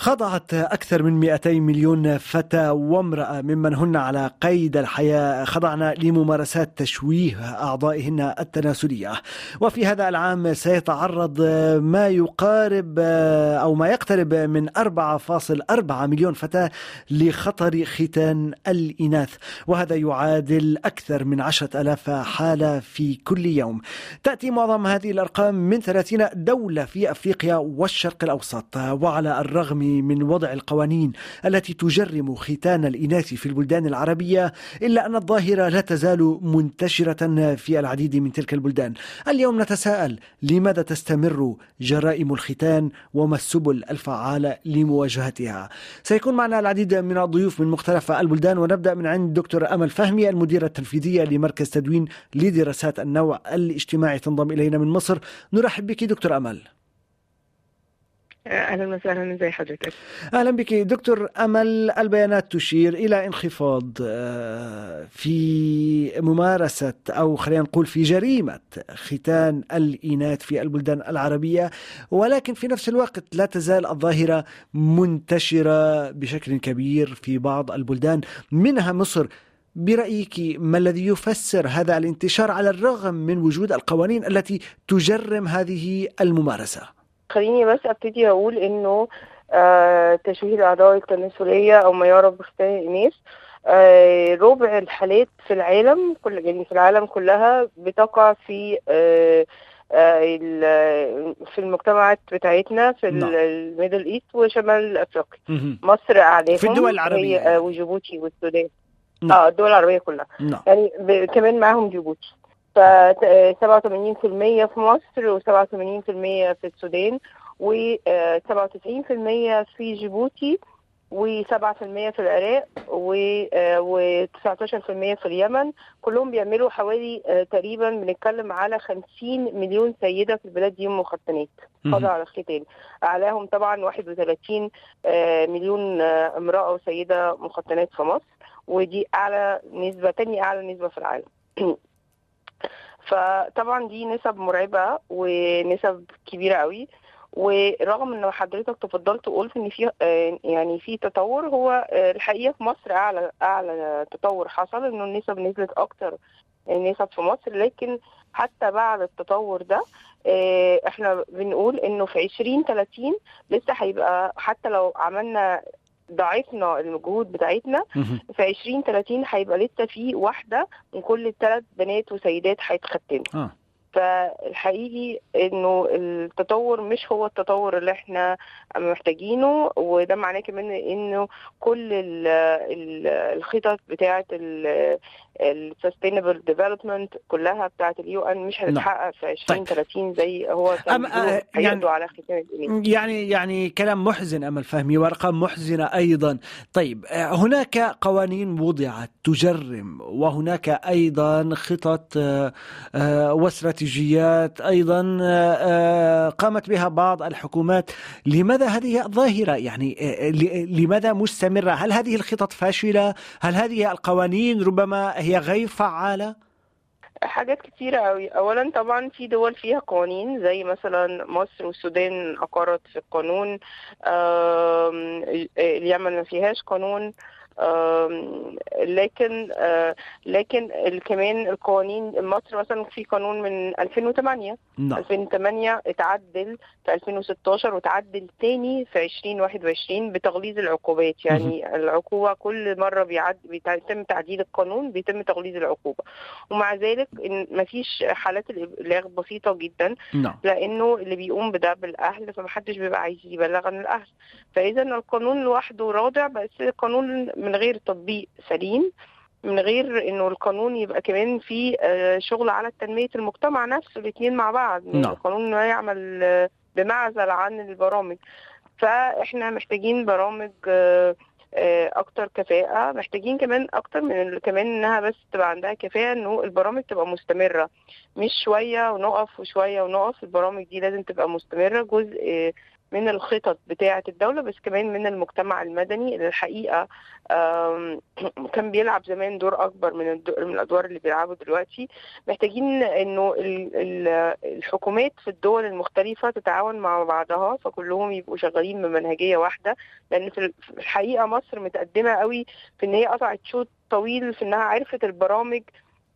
خضعت أكثر من 200 مليون فتى وامرأة ممن هن على قيد الحياة. خضعن لممارسات تشويه أعضائهن التناسلية. وفي هذا العام سيتعرض ما يقارب أو ما يقترب من 4.4 مليون فتاة لخطر ختان الإناث. وهذا يعادل أكثر من 10 ألاف حالة في كل يوم. تأتي معظم هذه الأرقام من 30 دولة في أفريقيا والشرق الأوسط. وعلى الرغم من وضع القوانين التي تجرم ختان الإناث في البلدان العربية إلا أن الظاهرة لا تزال منتشرة في العديد من تلك البلدان. اليوم نتساءل لماذا تستمر جرائم الختان وما السبل الفعالة لمواجهتها؟ سيكون معنا العديد من الضيوف من مختلف البلدان ونبدأ من عند دكتور أمل فهمي المديرة التنفيذية لمركز تدوين لدراسات النوع الاجتماعي تنضم إلينا من مصر. نرحب بك دكتور أمل. أهلا وسهلا ازي حضرتك أهلا بك دكتور أمل البيانات تشير إلى انخفاض في ممارسة أو خلينا نقول في جريمة ختان الإناث في البلدان العربية ولكن في نفس الوقت لا تزال الظاهرة منتشرة بشكل كبير في بعض البلدان منها مصر برأيك ما الذي يفسر هذا الانتشار على الرغم من وجود القوانين التي تجرم هذه الممارسة؟ خليني بس أبتدي أقول إنه آه تشويه الأعضاء التناسليه أو ما يعرف بختان الإناث آه ربع الحالات في العالم كل يعني في العالم كلها بتقع في آه في المجتمعات بتاعتنا في نعم. ال Middle East وشمال أفريقيا. مصر اعلاهم في الدول العربية. هي وجيبوتي والسودان. نعم. آه الدول العربية كلها. نعم. يعني كمان معاهم جيبوتي. ف 87% في مصر و87% في السودان و 97% في جيبوتي و7% في العراق و19% في اليمن. كلهم بيعملوا حوالي آه، تقريبا بنتكلم على 50 مليون سيدة في البلاد دي مختنات خاضعه على الختان أعلاهم طبعا 31 آه، مليون آه، امرأة وسيدة مختنات في مصر ودي أعلى نسبة تاني أعلى نسبة في العالم. فطبعا دي نسب مرعبة ونسب كبيرة قوي ورغم إن حضرتك تفضلت وقلت إن في آه، يعني في تطور هو آه، الحقيقة في مصر أعلى أعلى تطور حصل إنه النسب نزلت أكتر النسب في مصر لكن حتى بعد التطور ده آه، إحنا بنقول إنه في 2030 لسه هيبقى حتى لو عملنا ضاعفنا المجهود بتاعتنا في 2030 هيبقى لسه في واحدة من كل ثلاث بنات وسيدات هيتختنوا آه. فالحقيقي إنه التطور مش هو التطور اللي إحنا محتاجينه وده معناه كمان إنه كل ال ال الخطط بتاعه ال sustainable development كلها بتاعه ال UN مش هتتحقق في 2030 زي هو كان أم- آه، يعني- على الاناث يعني يعني كلام محزن امل فهمي وأرقام محزنة أيضا. طيب آه، هناك قوانين وضعت تجرم وهناك أيضا خطط آه، واستراتيجيات أيضا قامت بها بعض الحكومات. لماذا هذه الظاهره يعني لماذا مستمرة؟ هل هذه الخطط فاشلة؟ هل هذه القوانين ربما هي غير فعالة؟ حاجات كتيرة قوي أولا طبعا في دول فيها قوانين زي مثلا مصر والسودان أقرت في القانون اليمن ما فيهاش قانون. لكن آه، لكن كمان القوانين مصر مثلا في قانون من 2008 نعم. 2008 اتعدل في 2016 وتعدل تاني في 2021 بتغليظ العقوبات. يعني العقوبة كل مرة بيعد بيتم تعديل القانون بيتم تغليظ العقوبة. ومع ذلك إن مفيش حالات الإبلاغ بسيطة جدا نعم. لأنه اللي بيقوم بده بالأهل فمحدش بيبقى عايز يبلغ عن الأهل. فإذا القانون لوحده رادع بس القانون من غير تطبيق سليم من غير إنه القانون يبقى كمان فيه آه، شغل على تنمية المجتمع نفسه الاثنين مع بعض. يعني نعم. القانون لا يعمل آه، بمعزل عن البرامج. فإحنا محتاجين برامج آه، أكتر كفاءة. محتاجين كمان أكتر من كمان إنها بس تبقى عندها كفاءة إنه البرامج تبقى مستمرة. مش شوية ونقف وشوية ونقف البرامج دي لازم تبقى مستمرة. جزء من الخطط بتاعة الدولة بس كمان من المجتمع المدني اللي الحقيقة كان بيلعب زمان دور أكبر من من الأدوار اللي بيلعبه دلوقتي. محتاجين إنه الحكومات في الدول المختلفة تتعاون مع بعضها فكلهم يبقوا شغالين بمنهجية واحدة. لأن في الحقيقة مصر متقدمة قوي في إن هي قطعت شوط طويل في إنها عرفت البرامج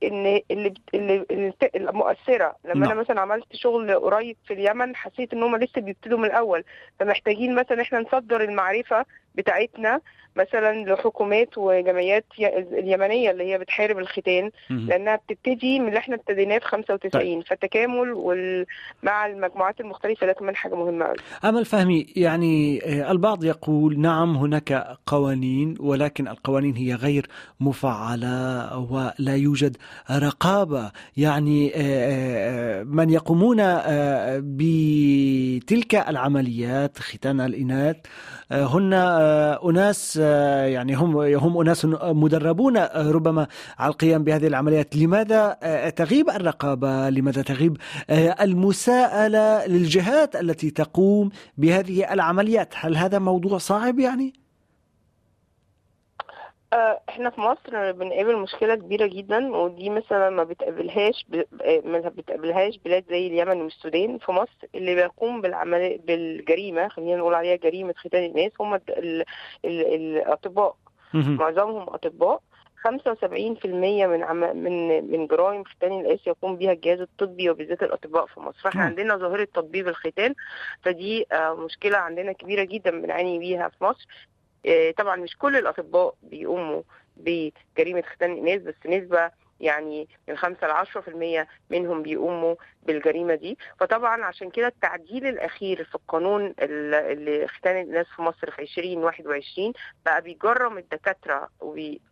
إن اللي اللي المؤثرة لما أنا نعم. مثلا عملت شغل قريب في اليمن حسيت إن هم لسه بيبتدوا من الأول فمحتاجين مثلا إحنا نصدر المعرفة بتاعتنا مثلا لحكومات وجمعيات اليمنية اللي هي بتحارب الختان لأنها بتبتدي من اللي إحنا ابتديناه في 95 طيب. فالتكامل وال... مع المجموعات المختلفة ده كمان حاجة مهمة قوي. أمل فهمي يعني آه، البعض يقول نعم هناك قوانين ولكن القوانين هي غير مفعلة ولا يوجد رقابة يعني آه، آه، من يقومون بتلك العمليات ختان الإناث هن أناس يعني هم هم أناس مدربون ربما على القيام بهذه العمليات. لماذا تغيب الرقابة؟ لماذا تغيب المساءلة للجهات التي تقوم بهذه العمليات؟ هل هذا موضوع صعب يعني؟ آه، إحنا في مصر بنقابل مشكلة كبيرة جدا ودي مثلا ما بتقابلهاش ما بتقابلهاش بلاد زي اليمن والسودان. في مصر اللي بيقوم بالعمل بالجريمة خلينا نقول عليها جريمة ختان الناس هم الأطباء. معظمهم أطباء. 75% من عم... من من جرائم ختان الناس يقوم بها الجهاز الطبي وبالذات الأطباء في مصر. فاحنا عندنا ظاهرة تطبيب الختان فدي آه، مشكلة عندنا كبيرة جدا بنعاني بيها في مصر. آه، طبعا مش كل الأطباء بيقوموا بجريمة ختان الإناث بس نسبة يعني من 5 ل 10% منهم بيقوموا بالجريمة دي. فطبعا عشان كده التعديل الأخير في القانون اللي ختان الناس في مصر في 2021 بقى بيجرم الدكاترة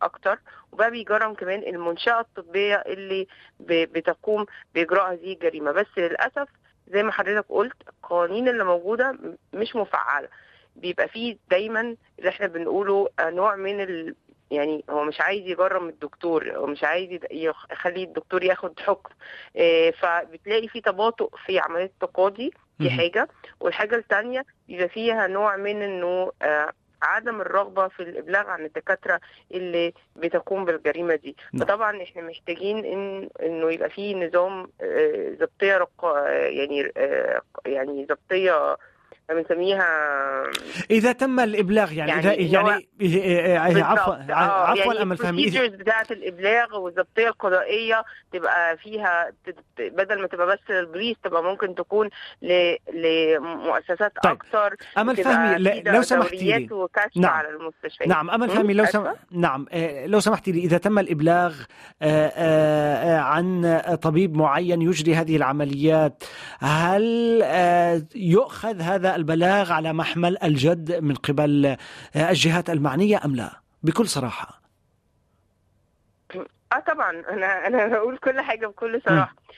أكتر وبقى بيجرم كمان المنشأة الطبية اللي بتقوم بإجراء هذه الجريمة. بس للأسف زي ما حضرتك قلت القوانين اللي موجودة مش مفعلة. بيبقى فيه دايما اللي إحنا بنقوله آه، نوع من ال... يعني هو مش عايز يجرم الدكتور هو مش عايز يخلي الدكتور ياخد حكم. إيه فبتلاقي في تباطؤ في عملية التقاضي دي حاجة. والحاجة الثانية بيبقى فيها نوع من إنه آه عدم الرغبة في الإبلاغ عن الدكاترة اللي بتقوم بالجريمة دي. نعم. فطبعا إحنا محتاجين ان إنه يبقى في نظام آه، ضبطية يعني آه، يعني ضبطية بنسميها إذا تم الإبلاغ يعني يعني, إذا يعني إيه، إيه، إيه، عفوا آه، عفوا يعني أمل فهمي بتاعة الإبلاغ والضبطية القضائية تبقى فيها بدل ما تبقى بس للبوليس تبقى ممكن تكون لمؤسسات طيب. أكثر أمل فهمي لو سمحتي لي نعم. على المستشفيات نعم أمل فهمي لو سم... نعم آه، لو سمحتي لي إذا تم الإبلاغ آه، عن طبيب معين يجري هذه العمليات هل يؤخذ هذا البلاغ على محمل الجد من قبل الجهات المعنية أم لا؟ بكل صراحة. آه طبعا. أنا أنا بقول كل حاجة بكل صراحة. آه،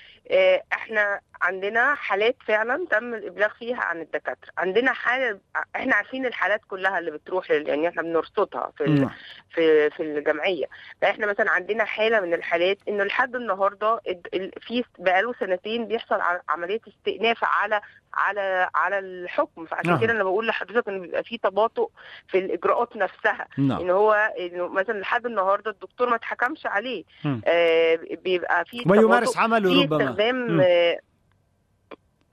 إحنا عندنا حالات فعلا تم الإبلاغ فيها عن الدكاترة. عندنا حالة إحنا عارفين الحالات كلها اللي بتروح يعني إحنا بنرصدها في م. في في الجمعية. فاحنا مثلا عندنا حالة من الحالات إنه لحد النهارده في بقاله سنتين بيحصل عمليه استئناف على على على الحكم. فعشان نعم. كده أنا بقول لحضرتك إن بيبقى في تباطؤ في الإجراءات نفسها. نعم. إن هو إنه مثلا لحد النهارده الدكتور ما اتحكمش عليه. آه بيبقى في ويمارس عمله ربما. استخدام آه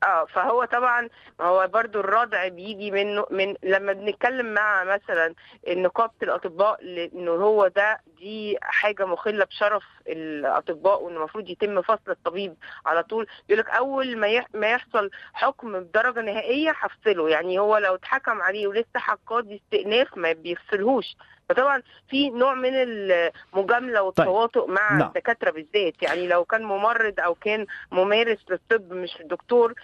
آه فهو طبعا هو برضو الردع بيجي منه من لما بنتكلم مع مثلا نقابه الأطباء انه هو ده دي حاجة مخلة بشرف الأطباء وان المفروض يتم فصل الطبيب على طول. يقول لك أول ما ما يحصل حكم بدرجة نهائية هفصله. يعني هو لو اتحكم عليه ولسه حقاضي استئناف ما بيفصلهوش. فطبعا في نوع من المجاملة طيب. والتواطؤ طيب. مع نعم. الدكاترة بالذات. يعني لو كان ممرض أو كان ممارس للطب مش دكتور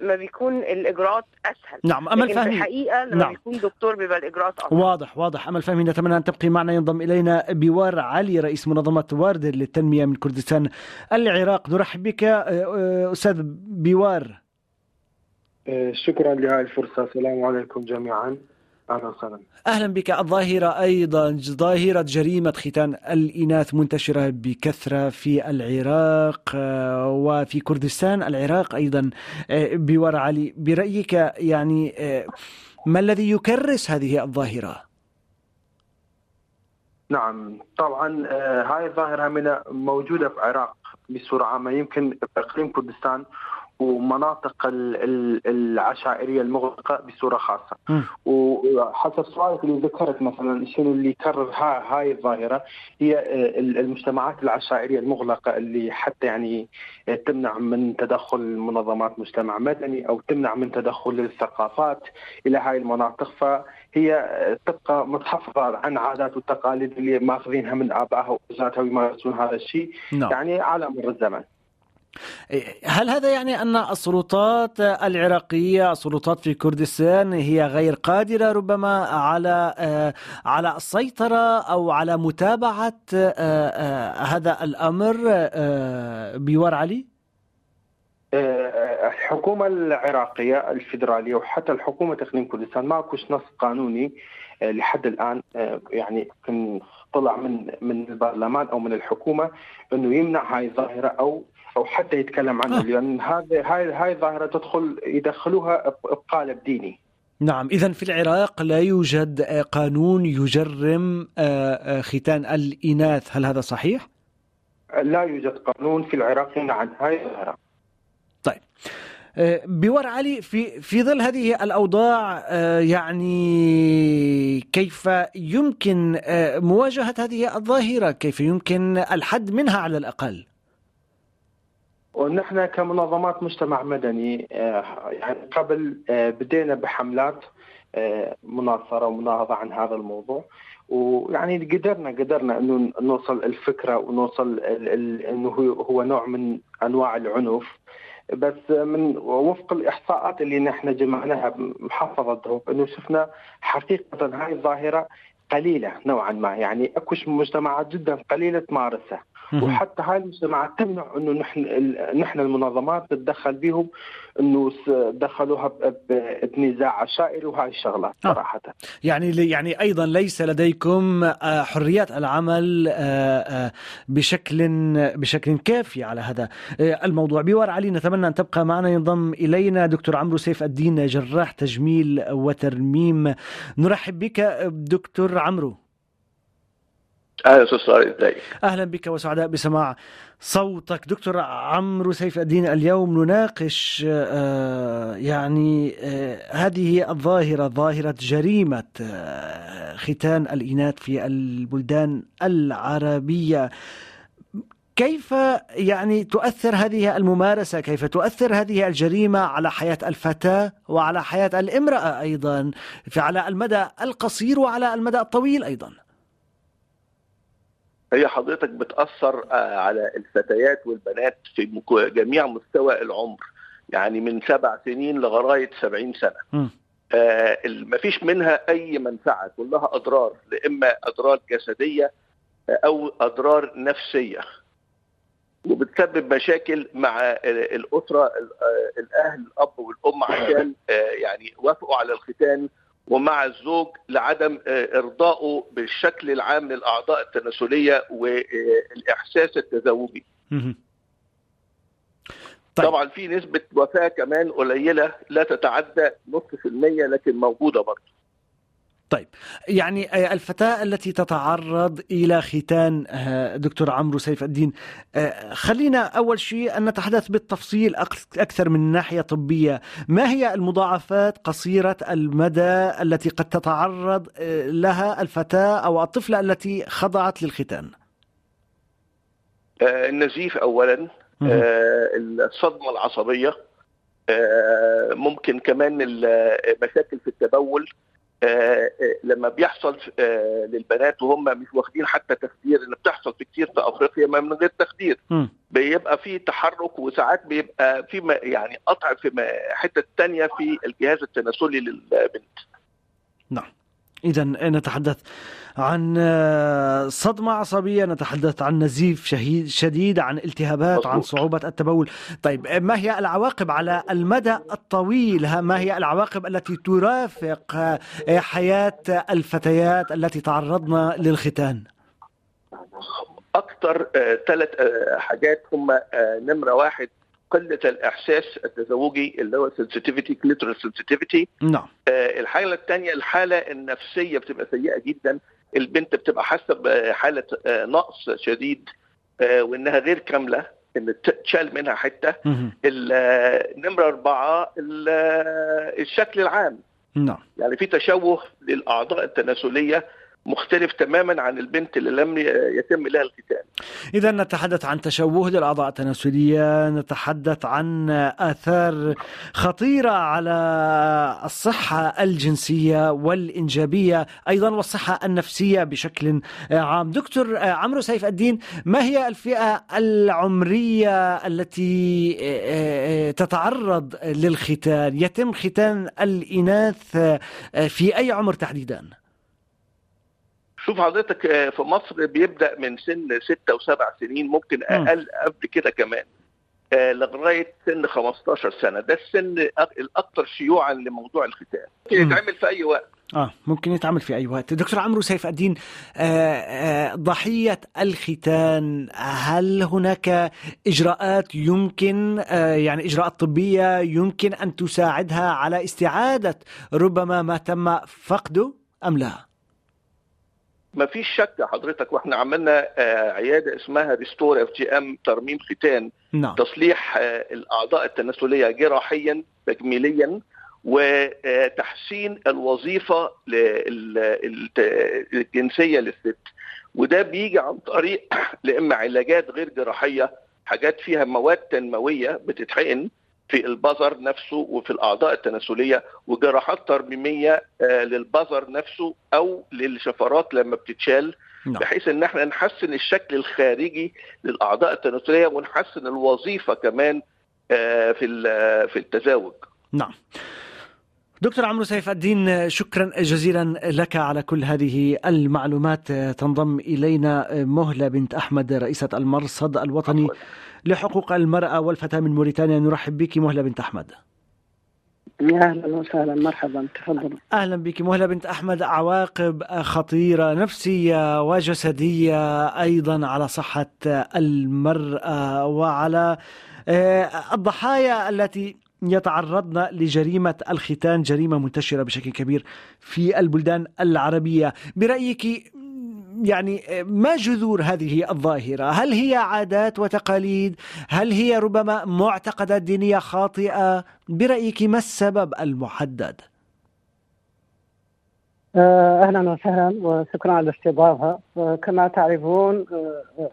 ما بيكون الإجراءات أسهل. نعم أمل فهمي في الحقيقة لما نعم. بيكون دكتور بيبقى الإجراءات اصعب واضح واضح. أمل فهمي نتمنى أن تبقي معنا. ينضم إلينا بوار علي رئيس منظمة واردر للتنمية من كردستان العراق. نرحب بك آه، آه، أستاذ بوار. آه، شكرا لهذه الفرصة. السلام عليكم جميعا. أهلا وسهلا. أهلا بك. الظاهرة أيضا ظاهرة جريمة ختان الإناث منتشرة بكثرة في العراق آه، وفي كردستان. العراق أيضا آه، بور علي برأيك يعني آه، ما الذي يكرس هذه الظاهرة؟ نعم. طبعا هاي الظاهرة من موجودة في العراق بصورة عامة. يمكن في إقليم كردستان ومناطق العشائرية المغلقة بصورة خاصة. وحسب سؤالك اللي ذكرت مثلا شنو اللي يكرر هاي الظاهرة هي آه، المجتمعات العشائرية المغلقة اللي حتى يعني تمنع من تدخل منظمات مجتمع مدني أو تمنع من تدخل الثقافات إلى هاي المناطق. فهي آه، تبقى متحفظة عن عادات والتقاليد اللي ماخذينها من آبائها وأجدادها ويمارسون هذا الشيء. نعم. يعني على مر الزمن. هل هذا يعني أن السلطات العراقية السلطات في كردستان هي غير قادرة ربما على آه، على السيطرة أو على متابعة آه، آه، هذا الأمر بيوار علي؟ الحكومة العراقية الفيدرالية وحتى الحكومة اقليم كردستان ماكوش نص قانوني لحد الآن يعني طلع من من البرلمان أو من الحكومة إنه يمنع هاي الظاهرة أو أو حتى يتكلم عنه آه. لأن هذه هاي هاي الظاهرة تدخل يدخلوها بقالب ديني نعم إذا في العراق لا يوجد قانون يجرم آه، آه، ختان الإناث هل هذا صحيح؟ لا يوجد قانون في العراق يمنع عن هاي الظاهرة طيب آه، بور علي في في ظل هذه الأوضاع يعني كيف يمكن مواجهة هذه الظاهرة؟ كيف يمكن الحد منها على الأقل؟ ونحن كمنظمات مجتمع مدني آه، يعني قبل آه، بدينا بحملات آه، مناصره ومناهضة عن هذا الموضوع. ويعني قدرنا قدرنا أنه نوصل الفكرة ونوصل أنه هو نوع من أنواع العنف. بس من وفق الإحصاءات اللي نحن جمعناها بمحافظة دروب أنه شفنا حقيقة هاي الظاهرة قليلة نوعا ما. يعني أكو مجتمعات جدا قليلة تمارسها. وحتى هاي المجتمعات تمنع إنه نحن نحن المنظمات نتدخل بهم إنه دخلوها بنزاع عشائري وهاي الشغلات آه. صراحة. يعني يعني أيضا ليس لديكم آه، حريات العمل آه، بشكل بشكل كافي على هذا الموضوع. بيور علي نتمنى أن تبقى معنا ينضم إلينا دكتور عمرو سيف الدين جراح تجميل وترميم. نرحب بك دكتور عمرو. أهلا أستاذ أهلا بك وسعداء بسماع صوتك. دكتور عمرو سيف الدين اليوم نناقش آه، يعني آه، هذه الظاهرة ظاهرة جريمة آه، ختان الإناث في البلدان العربية. كيف يعني تؤثر هذه الممارسة؟ كيف تؤثر هذه الجريمة على حياة الفتاة وعلى حياة الامرأة أيضا على المدى القصير وعلى المدى الطويل أيضا؟ هي حضرتك بتأثر آه، على الفتيات والبنات في جميع مستوى العمر يعني من سبع سنين لغاية سبعين سنة. آه مفيش منها أي منفعة كلها أضرار لإما أضرار جسدية آه، أو أضرار نفسية. وبتسبب مشاكل مع الأسرة آه، الأهل الأب والأم عشان يعني وافقوا على الختان ومع الزوج لعدم آه، إرضائه بالشكل العام للأعضاء التناسلية والإحساس التزوجي. طيب. طبعا في نسبة وفاة كمان قليلة لا تتعدى نص في المية لكن موجودة برضه. طيب يعني آه، الفتاة التي تتعرض إلى ختان آه، دكتور عمرو سيف الدين آه، خلينا أول شيء أن نتحدث بالتفصيل أكثر من ناحية طبية. ما هي المضاعفات قصيرة المدى التي قد تتعرض لها الفتاة أو الطفلة التي خضعت للختان؟ النزيف أولا الصدمة العصبية ممكن كمان المشاكل في التبول لما بيحصل آه، للبنات وهم مش واخدين حتى تخدير اللي بتحصل في كتير في أفريقيا ما من غير تخدير. بيبقى في تحرك وساعات بيبقى في يعني قطع في حتة تانية في الجهاز التناسلي للبنت. نعم. إذا نتحدث عن صدمة عصبية نتحدث عن نزيف شديد عن التهابات عن صعوبة التبول. طيب ما هي العواقب على المدى الطويل؟ ما هي العواقب التي ترافق حياة الفتيات التي تعرضن للختان؟ أكثر ثلاث حاجات. هم نمرة واحد قلة الإحساس التزوجي اللي هو sensitivity clitoral sensitivity. نعم. آه الحالة الثانية الحالة النفسية بتبقى سيئة جدا. البنت بتبقى حاسة بحالة آه نقص شديد آه وإنها غير كاملة إن تشال منها حتة. نمرة أربعة الشكل العام. نعم. يعني في تشوه للأعضاء التناسلية مختلف تماما عن البنت اللي لم يتم لها الختان إذا نتحدث عن تشوه للأعضاء التناسلية نتحدث عن آثار خطيرة على الصحة الجنسية والإنجابية أيضا والصحة النفسية بشكل عام. دكتور عمرو سيف الدين ما هي الفئة العمرية التي تتعرض للختان يتم ختان الإناث في أي عمر تحديداً؟ شوف حضرتك في مصر بيبدأ من سن ستة وسبع سنين ممكن أقل قبل كده كمان لغاية سن 15 سنة. ده السن الاكثر شيوعا لموضوع الختان. ممكن يتعمل في أي وقت. آه ممكن يتعمل في أي وقت. دكتور عمرو سيف الدين آه آه ضحية الختان هل هناك إجراءات يمكن آه يعني إجراءات طبية يمكن أن تساعدها على استعادة ربما ما تم فقده أم لا؟ ما فيش شك حضرتك وإحنا عملنا عيادة اسمها Restore FGM ترميم ختان نعم. تصليح الأعضاء التناسلية جراحيا تجميليا وتحسين الوظيفة الجنسية للست وده بيجي عن طريق لإما علاجات غير جراحية حاجات فيها مواد تنموية بتتحقن في البظر نفسه وفي الأعضاء التناسلية وجراحات ترميميه للبظر نفسه أو للشفرات لما بتتشال بحيث إن إحنا نحسن الشكل الخارجي للأعضاء التناسلية ونحسن الوظيفة كمان في في التزاوج. نعم. دكتور عمرو سيف الدين شكرا جزيلا لك على كل هذه المعلومات. تنضم إلينا مهلة بنت أحمد رئيسة المرصد الوطني. لحقوق المرأة والفتاة من موريتانيا. نرحب بك مهلة بنت أحمد. يا أهلا وسهلا. مرحبا. تفضل. أهلا بك مهلة بنت أحمد. عواقب خطيرة نفسية وجسدية أيضا على صحة المرأة وعلى الضحايا التي يتعرضن لجريمة الختان جريمة منتشرة بشكل كبير في البلدان العربية. برأيك يعني ما جذور هذه الظاهرة؟ هل هي عادات وتقاليد؟ هل هي ربما معتقدات دينية خاطئة؟ برأيك ما السبب المحدد؟ أهلا وسهلا وشكرا على الاستضافة كما تعرفون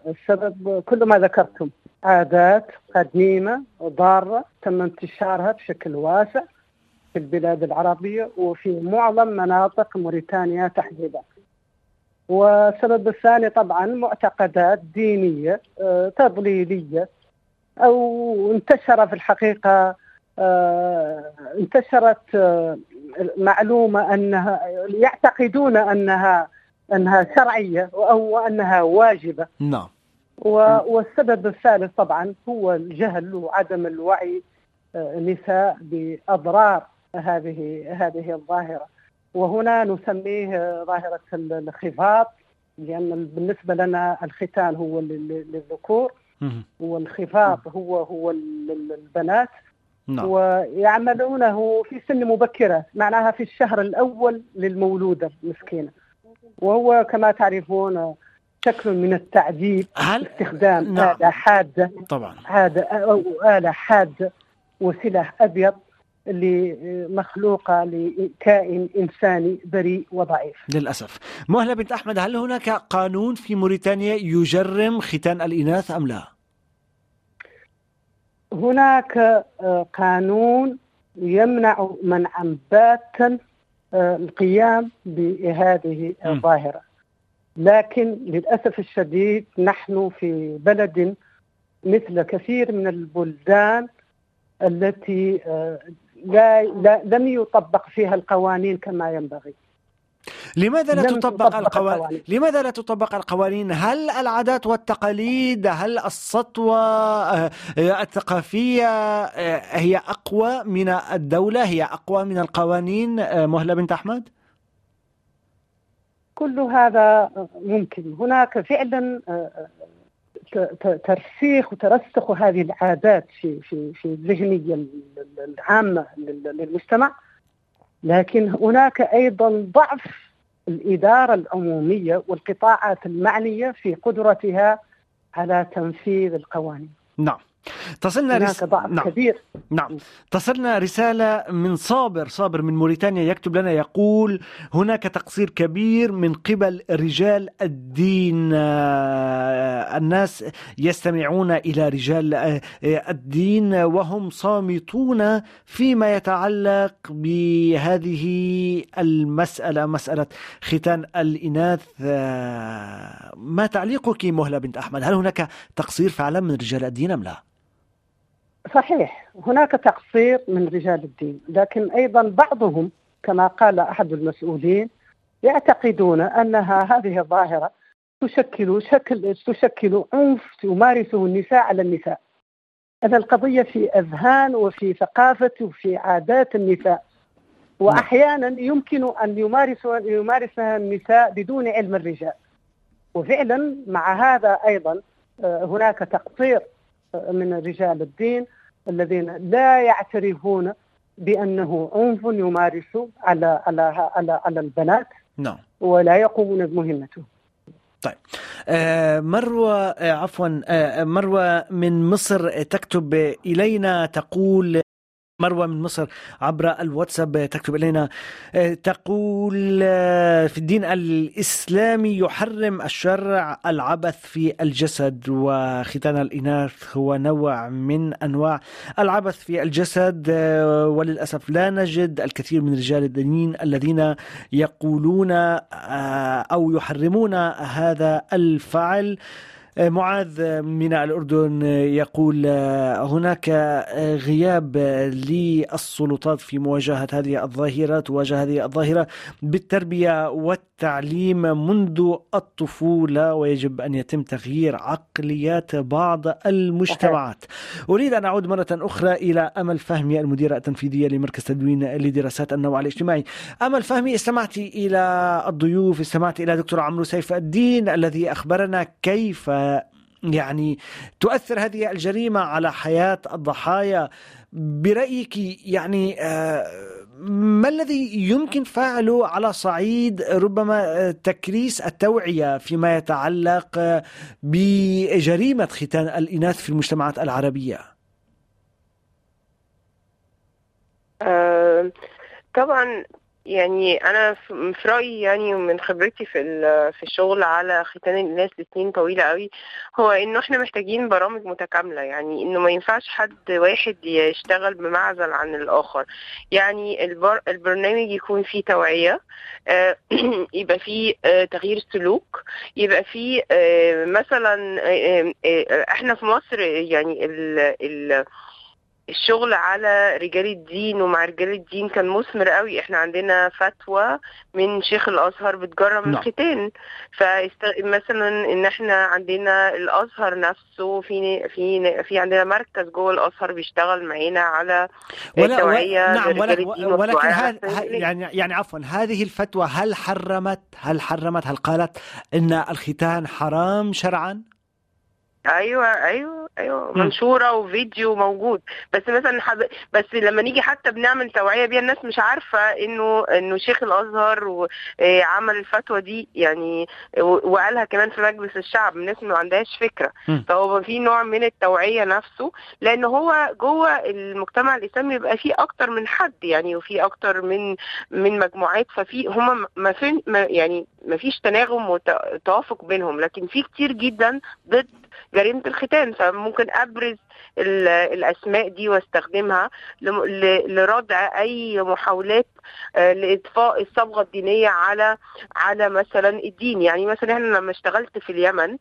السبب كل ما ذكرتم. عادات قديمة ضارة تم انتشارها بشكل واسع في البلاد العربية وفي معظم مناطق موريتانيا تحديدا. والسبب الثاني طبعا معتقدات دينية تضليلية أو انتشر في الحقيقة انتشرت معلومة أنها يعتقدون أنها أنها شرعية أو أنها واجبة. نعم. والسبب الثالث طبعا هو الجهل وعدم الوعي النساء بأضرار هذه هذه الظاهرة. وهنا نسميه ظاهرة الخفاض لأن بالنسبة لنا الختان هو للذكور والخفاض هو هو البنات. نعم. ويعملونه في سن مبكرة معناها في الشهر الأول للمولودة المسكينة. وهو كما تعرفون شكل من التعذيب هل استخدام نعم. آلة حادة. طبعا. حادة أو آلة حادة وسلاح أبيض مخلوقة لكائن إنساني بريء وضعيف. للأسف. مهلة بنت أحمد هل هناك قانون في موريتانيا يجرم ختان الإناث أم لا؟ هناك قانون يمنع منعا باتا القيام بهذه الظاهرة. لكن للأسف الشديد نحن في بلد مثل كثير من البلدان التي لا, لا لم يطبق فيها القوانين كما ينبغي لماذا لا تطبق القوانين؟ لماذا لا تطبق القوانين؟ هل العادات والتقاليد، هل السطوة آه، الثقافية آه، هي أقوى من الدولة؟ هي أقوى من القوانين آه، مهلة بنت أحمد؟ كل هذا ممكن هناك فعلا ترسيخ وترسخ هذه العادات في في في الذهنيه العامة للمجتمع لكن هناك أيضا ضعف الإدارة العمومية والقطاعات المعنية في قدرتها على تنفيذ القوانين. نعم. تصلنا هناك ضعف نعم. كبير. نعم. تصلنا رسالة من صابر صابر من موريتانيا يكتب لنا يقول هناك تقصير كبير من قبل رجال الدين. آه، الناس يستمعون إلى رجال آه، الدين وهم صامتون فيما يتعلق بهذه المسألة. مسألة ختان الإناث. آه، ما تعليقك مهلة بنت أحمد؟ هل هناك تقصير فعلا من رجال الدين أم لا؟ صحيح هناك تقصير من رجال الدين لكن أيضا بعضهم كما قال أحد المسؤولين يعتقدون أنها هذه الظاهرة تشكل شكل تشكل عنف يمارسه النساء على النساء. أن القضية في أذهان وفي ثقافة وفي عادات النساء. وأحيانا يمكن أن يمارس يمارسها النساء بدون علم الرجال. وفعلا مع هذا أيضا آه، هناك تقصير من رجال الدين الذين لا يعترفون بأنه عنف يمارس على على على على البنات نعم. ولا يقومون بمهمته. طيب. آه مروة آه عفوا آه مروة من مصر تكتب إلينا تقول مروة من مصر عبر الواتساب تكتب إلينا آه، تقول آه، في الدين الإسلامي يحرم الشرع العبث في الجسد وختان الإناث هو نوع من أنواع العبث في الجسد آه، وللأسف لا نجد الكثير من رجال الدين الذين يقولون أو يحرمون هذا الفعل. معاذ من الأردن يقول هناك غياب للسلطات في مواجهة هذه الظاهرة تواجه هذه الظاهرة بالتربية والتعليم منذ الطفولة ويجب أن يتم تغيير عقليات بعض المجتمعات. أريد أن أعود مرة أخرى إلى أمل فهمي المديرة التنفيذية لمركز تدوين لدراسات النوع الاجتماعي. أمل فهمي استمعت إلى الضيوف استمعت إلى دكتور عمرو سيف الدين الذي أخبرنا كيف يعني تؤثر هذه الجريمة على حياة الضحايا برأيك يعني آه، ما الذي يمكن فعله على صعيد ربما تكريس التوعية فيما يتعلق بجريمة ختان الإناث في المجتمعات العربية؟ آه، طبعا يعني أنا في رأيي يعني ومن خبرتي في في الشغل على ختان الناس لسنين طويلة قوي هو إنه إحنا محتاجين برامج متكاملة. يعني إنه ما ينفعش حد واحد يشتغل بمعزل عن الآخر. يعني البر البرنامج يكون فيه توعية آه، يبقى فيه آه، تغيير سلوك يبقى فيه آه، مثلا إحنا في مصر يعني ال ال الشغل على رجال الدين ومع رجال الدين كان مثمر قوي إحنا عندنا فتوى من شيخ الأزهر بتجرم نعم. الختان فمثلا إن إحنا عندنا الأزهر نفسه في في في عندنا مركز جوه الأزهر بيشتغل معانا على التوعية نعم ولكن, ولكن هذا يعني يعني عفوا هذه الفتوى هل حرمت هل حرمت هل قالت إن الختان حرام شرعا؟ أيوه أيوه أيوه. منشورة وفيديو موجود. بس مثلا حب... بس لما نيجي حتى بنعمل توعية بيها الناس مش عارفة إنه إنه شيخ الأزهر آه، عمل الفتوى دي. يعني وقالها كمان في مجلس الشعب. الناس ما عندهاش فكرة. فهو في نوع من التوعية نفسه. لأن هو جوه المجتمع الإسلامي بيبقى فيه أكتر من حد يعني وفي أكتر من من مجموعات. ففي هم ما في يعني ما فيش تناغم وتوافق بينهم. لكن في كتير جدا ضد جريمة الختان فممكن أبرز الأسماء دي واستخدمها لردع أي محاولات آه، لاضفاء الصبغة الدينية على على مثلا الدين يعني مثلا إحنا لما اشتغلت في اليمن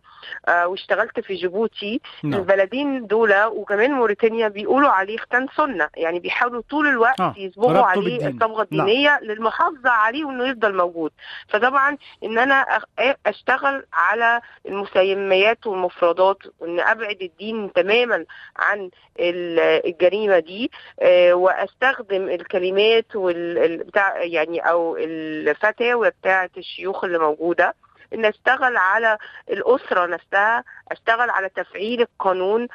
آه، واشتغلت في جيبوتي نعم. البلدين دول وكمان موريتانيا بيقولوا عليه ختان سنة يعني بيحاولوا طول الوقت آه. يصبغوا عليه الصبغة الدينية نعم. للمحافظة عليه وإنه يفضل موجود فطبعا إن أنا أشتغل على المسميات والمفردات وإن أبعد الدين تماما عن الجريمة دي آه، وأستخدم الكلمات والبتاع يعني أو الفتاوى بتاعة الشيوخ اللي موجودة. ان اشتغل على الأسرة نفسها أشتغل على تفعيل القانون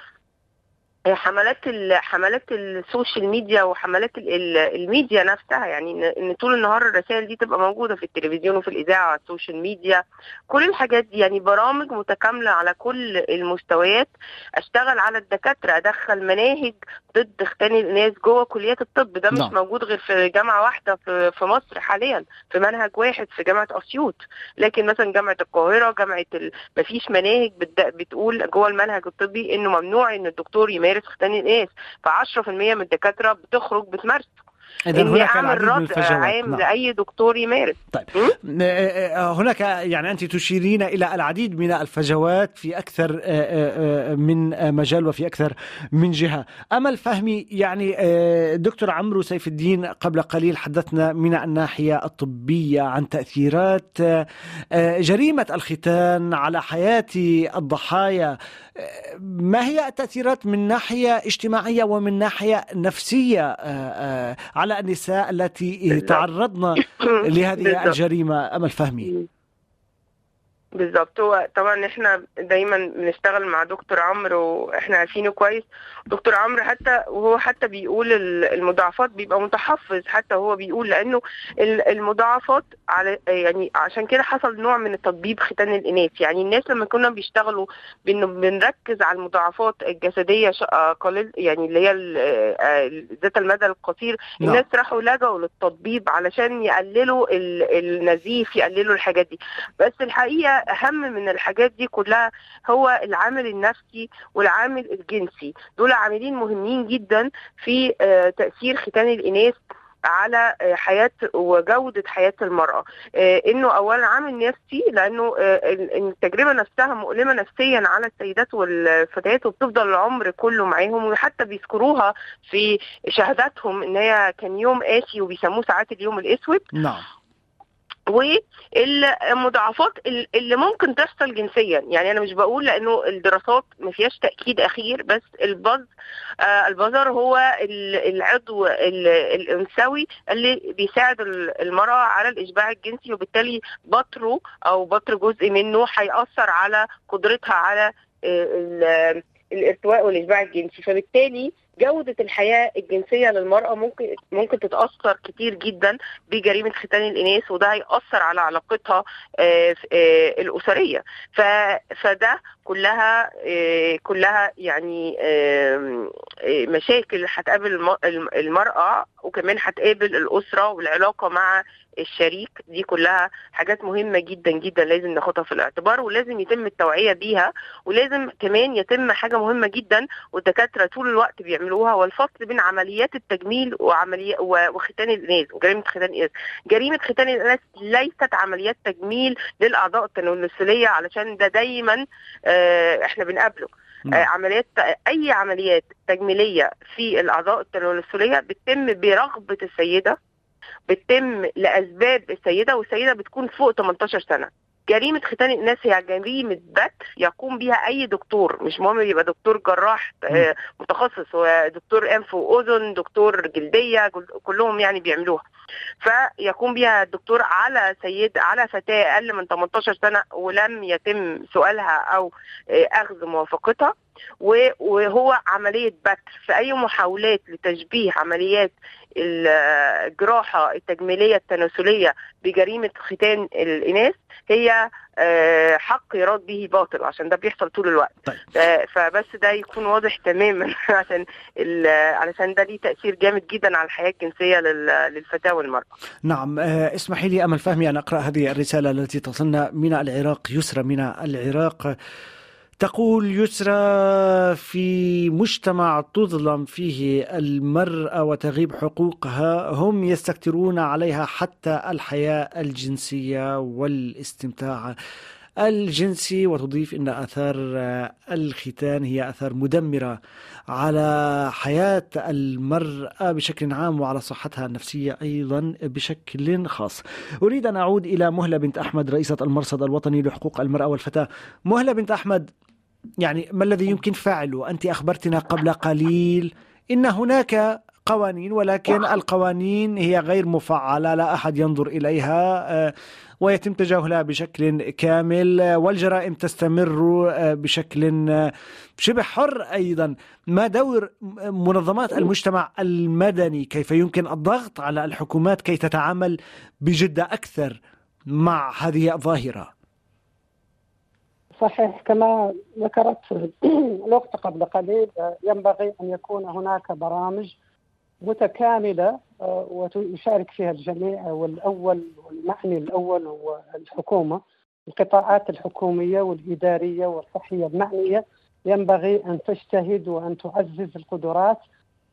حملات حملات ال social media وحملات الميديا نفسها يعني ان طول النهار الرسائل دي تبقى موجودة في التلفزيون وفي الإذاعة وعلى ال social media كل الحاجات دي يعني برامج متكاملة على كل المستويات أشتغل على الدكاترة أدخل مناهج ضد ختان الناس جوه كليات الطب ده مش لا. نعم. موجود غير في جامعة واحدة في في مصر حاليا في منهج واحد في جامعة أسيوط لكن مثلا جامعة القاهرة جامعة ال... مفيش مناهج بتقول جوه المنهج الطبي إنه ممنوع إن الدكتور يمارس ختان الناس ف10% من الدكاترة بتخرج بتمارسه. إذا هناك العديد من الفجوات. عام نعم. لأي دكتور يمارس. طيب. آه، آه، هناك يعني أنت تشيرين إلى العديد من الفجوات في أكثر آه، من مجال وفي أكثر من جهة. أمل فهمي يعني دكتور عمرو سيف الدين قبل قليل حدثنا من الناحية الطبية عن تأثيرات جريمة الختان على حياة الضحايا. ما هي التأثيرات من ناحية اجتماعية ومن ناحية نفسية على على النساء التي تعرضن لهذه الجريمة أمل فهمي بالظبط. هو طبعا إحنا دايما بنشتغل مع دكتور عمرو وإحنا عارفينه كويس. دكتور عمرو حتى وهو حتى بيقول المضاعفات بيبقى متحفظ حتى هو بيقول لأنه المضاعفات على يعني عشان كده حصل نوع من التطبيب ختان الإناث. يعني الناس لما كنا بيشتغلوا بنركز على المضاعفات الجسدية قليل يعني اللي هي ذات المدى القصير نعم. الناس راحوا لجأوا للتطبيب علشان يقللوا النزيف يقللوا الحاجات دي. بس الحقيقة أهم من الحاجات دي كلها هو العامل النفسي والعامل الجنسي. دول عاملين مهمين جدا في آه، تأثير ختان الإناث على آه، حياة وجودة حياة المرأة. آه، إنه اولا عامل نفسي لأنه التجربة نفسها مؤلمة نفسيا على السيدات والفتيات وبتفضل العمر كله معاهم وحتى بيذكروها في شهاداتهم إن هي كان يوم قاسي وبيسموه ساعات اليوم الأسود. نعم. والمضاعفات اللي ممكن تحصل جنسيا. يعني أنا مش بقول لأنه الدراسات ما فيهاش تأكيد أخير بس البز آه البزر هو العضو الأنثوي اللي بيساعد المرأة على الإشباع الجنسي وبالتالي بطره أو بطر جزء منه هيأثر على قدرتها على آه، الإرتواء والإشباع الجنسي. فبالتالي جودة الحياة الجنسية للمرأة ممكن ممكن تتأثر كتير جدا بجريمة ختان الإناث وده هيأثر على علاقتها آه، آه، الأسرية. فده كلها آه، كلها يعني مشاكل هتقابل المرأة وكمان هتقابل الأسرة والعلاقة مع الشريك. دي كلها حاجات مهمة جدا جدا لازم ناخدها في الاعتبار ولازم يتم التوعية بيها ولازم كمان يتم حاجة مهمة جدا والدكاترة طول الوقت بيعملوها والفصل بين عمليات التجميل وعمليات وختان الإناث وجريمة ختان الإناث. جريمة ختان الإناث ليست عمليات تجميل للأعضاء التناسلية علشان ده دايما آه، إحنا بنقابله. آه، عمليات أي عمليات تجميلية في الأعضاء التناسليه بتتم برغبة السيدة بتتم لأسباب السيدة والسيدة بتكون فوق 18 سنة. جريمة ختان الناس هي جريمة بتر يقوم بها أي دكتور. مش مهم يبقى دكتور جراح آه، متخصص. هو دكتور أنف وأذن دكتور جلدية كلهم يعني بيعملوها. فيقوم بها الدكتور على سيد على فتاة أقل من 18 سنة ولم يتم سؤالها أو آه، أخذ موافقتها. وهو عملية بتر في أي محاولات لتشبيه عمليات الجراحة التجميلية التناسلية بجريمة ختان الإناث هي آه، حق يراد به باطل عشان ده بيحصل طول الوقت طيب. فبس ده يكون واضح تماما عشان علشان ده ليه تأثير جامد جدا على الحياة الجنسية للفتاة والمرأة. نعم آه، اسمحي لي أمل فهمي أن أقرأ هذه الرسالة التي تصلنا من العراق يسرى من العراق تقول يسرى في مجتمع تظلم فيه المرأة وتغيب حقوقها هم يستكترون عليها حتى الحياة الجنسية والاستمتاع الجنسي وتضيف إن آثار الختان هي آثار مدمرة على حياة المرأة بشكل عام وعلى صحتها النفسية أيضا بشكل خاص. أريد أن أعود إلى مهلة بنت أحمد رئيسة المرصد الوطني لحقوق المرأة والفتاة. مهلة بنت أحمد يعني ما الذي يمكن فعله؟ أنت أخبرتنا قبل قليل إن هناك قوانين ولكن القوانين هي غير مفعلة لا أحد ينظر إليها ويتم تجاهلها بشكل كامل والجرائم تستمر بشكل شبه حر أيضا. ما دور منظمات المجتمع المدني؟ كيف يمكن الضغط على الحكومات كي تتعامل بجدة أكثر مع هذه الظاهرة؟ صحيح كما ذكرت الوقت قبل قليل ينبغي أن يكون هناك برامج متكاملة آه، ويشارك فيها الجميع والأول والمعني الأول هو الحكومة. القطاعات الحكومية والإدارية والصحية المعنية ينبغي أن تجتهد وأن تعزز القدرات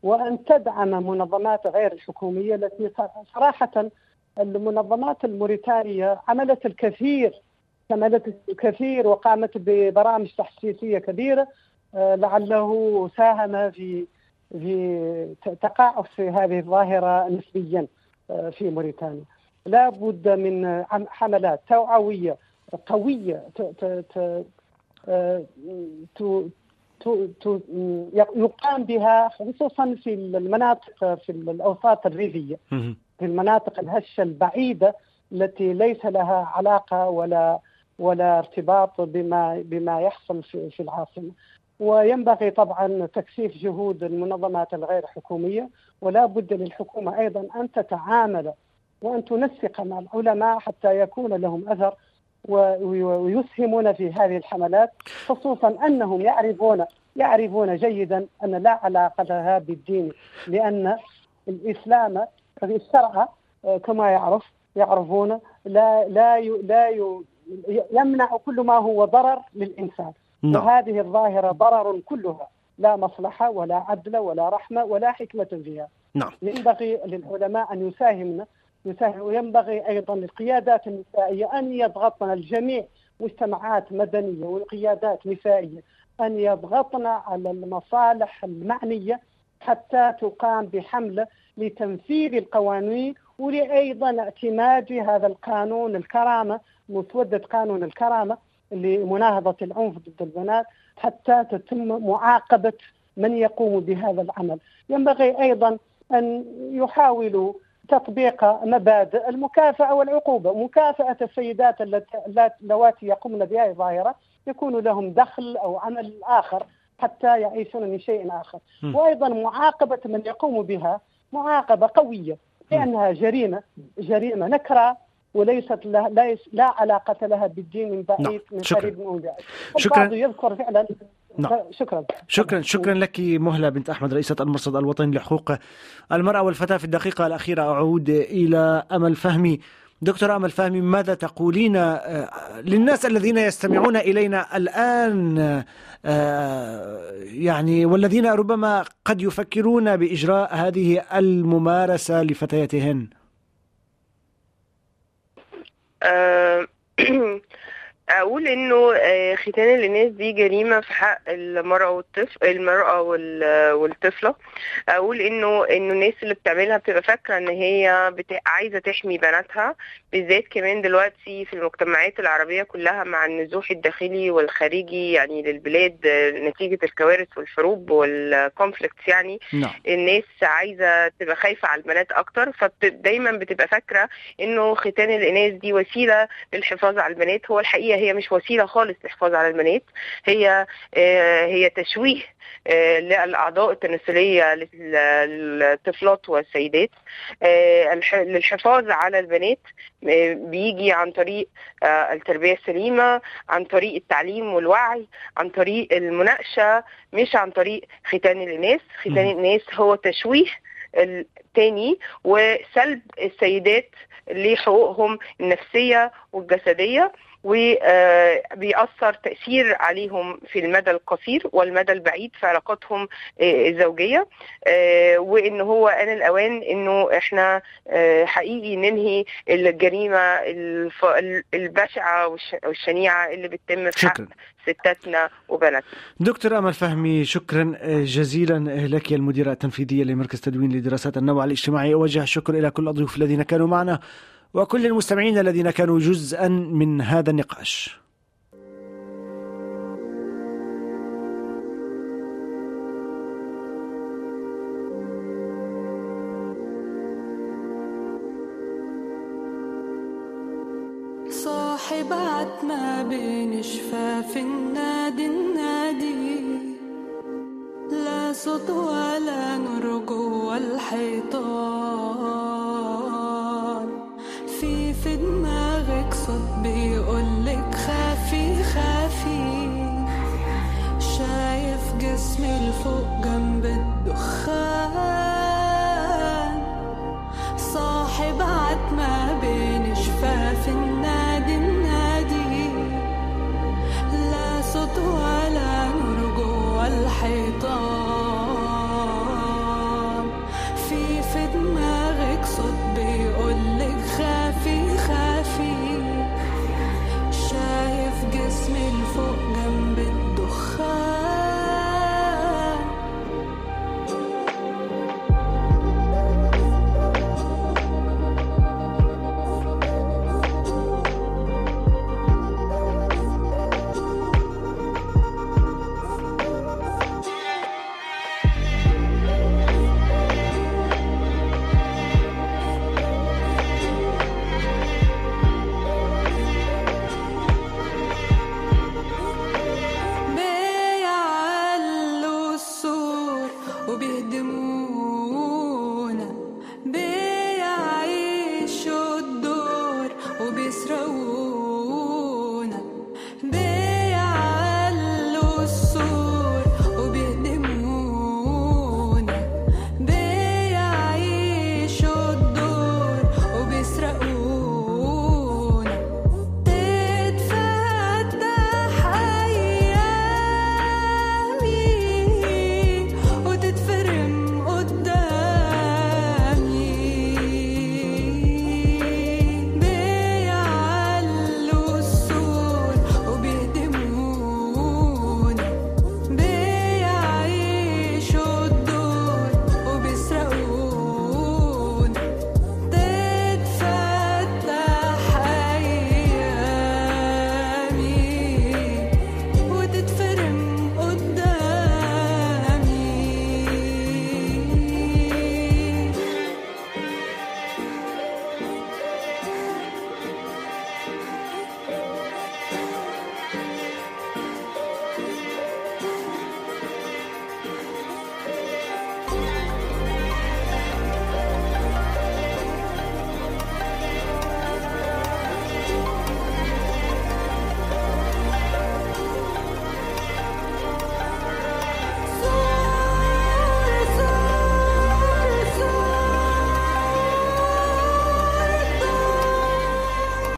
وأن تدعم منظمات غير الحكومية التي صراحة المنظمات الموريتانية عملت الكثير عملت الكثير وقامت ببرامج تحسيسية كبيرة آه، لعله ساهم في في تقاعس هذه الظاهرة نسبيا آه، في موريتانيا. لا بد من حملات توعوية قوية آه، يقام بها خصوصا في المناطق في الأوساط الريفية. في المناطق الهشة البعيدة التي ليس لها علاقة ولا ولا ارتباط بما بما يحصل في, في العاصمة. وينبغي طبعا تكثيف جهود المنظمات الغير حكومية ولا بد للحكومة أيضا أن تتعامل وأن تنسق مع العلماء حتى يكون لهم أثر ويسهمون في هذه الحملات خصوصا أنهم يعرفون يعرفون جيدا أن لا علاقة لها بالدين لأن الإسلام الشرع كما يعرف يعرفون لا لا لا يمنع كل ما هو ضرر للإنسان نعم. وهذه الظاهرة ضرر كلها لا مصلحة ولا عدل ولا رحمة ولا حكمة فيها نعم. ينبغي للعلماء أن يساهمن يساهم وينبغي أيضا للقيادات النسائية أن يضغطن الجميع مجتمعات مدنية وقيادات نسائية أن يضغطن على المصالح المعنية حتى تقام بحملة لتنفيذ القوانين ولأيضا اعتماد هذا القانون الكرامة مسودة قانون الكرامة لمناهضة العنف ضد البنات حتى تتم معاقبة من يقوم بهذا العمل. ينبغي أيضا أن يحاولوا تطبيق مبادئ المكافأة والعقوبة. مكافأة السيدات اللواتي يقومن بهذه الظاهرة يكون لهم دخل أو عمل آخر حتى يعيشون من شيء آخر. م. وأيضا معاقبة من يقوم بها معاقبة قوية لأنها جريمة جريمة نكرة وليست لا, لا علاقة لها بالدين من بعيد نعم. من قريب من بعيد. شكرا. يذكر فعلا. نعم. شكرا. شكرا. شكرا لك مهلة بنت أحمد رئيسة المرصد الوطني لحقوق المرأة والفتاة. في الدقيقة الأخيرة أعود إلى أمل فهمي. دكتور أمل فهمي ماذا تقولين آه، للناس الذين يستمعون إلينا الآن آه، يعني والذين ربما قد يفكرون بإجراء هذه الممارسة لفتياتهن؟ Uh, أقول إنه آه، ختان الإناث دي جريمة في حق المرأة والطفل المرأة والطفلة. أقول إنه إنه الناس اللي بتعملها بتبقى فاكرة إن هي بت... عايزة تحمي بناتها بالذات كمان دلوقتي في المجتمعات العربية كلها مع النزوح الداخلي والخارجي يعني للبلاد نتيجة الكوارث والحروب والكونفليكتس يعني. نعم. الناس عايزة تبقى خايفة على البنات أكتر فدايما بتبقى فاكرة إنه ختان الإناث دي وسيلة للحفاظ على البنات. هو الحقيقة هي مش وسيلة خالص للحفاظ على البنات هي آه، هي تشويه آه، للأعضاء التناسلية للطفلات والسيدات. آه، للحفاظ على البنات بيجي عن طريق التربية السليمة عن طريق التعليم والوعي عن طريق المناقشة مش عن طريق ختان الاناث ختان الاناث هو تشويه تاني وسلب السيدات لحقوقهم النفسية والجسدية. وبيأثر تأثير عليهم في المدى القصير والمدى البعيد في علاقاتهم الزوجية. وإن هو آن الأوان إنه إحنا حقيقي ننهي الجريمة البشعة والشنيعة اللي بتتم في حق ستاتنا وبناتنا. دكتور أمل فهمي شكرا جزيلا لك المديرة التنفيذية لمركز تدوين لدراسات النوع الاجتماعي. أوجه الشكر إلى كل الضيوف الذين كانوا معنا. وكل المستمعين الذين كانوا جزءا من هذا النقاش. so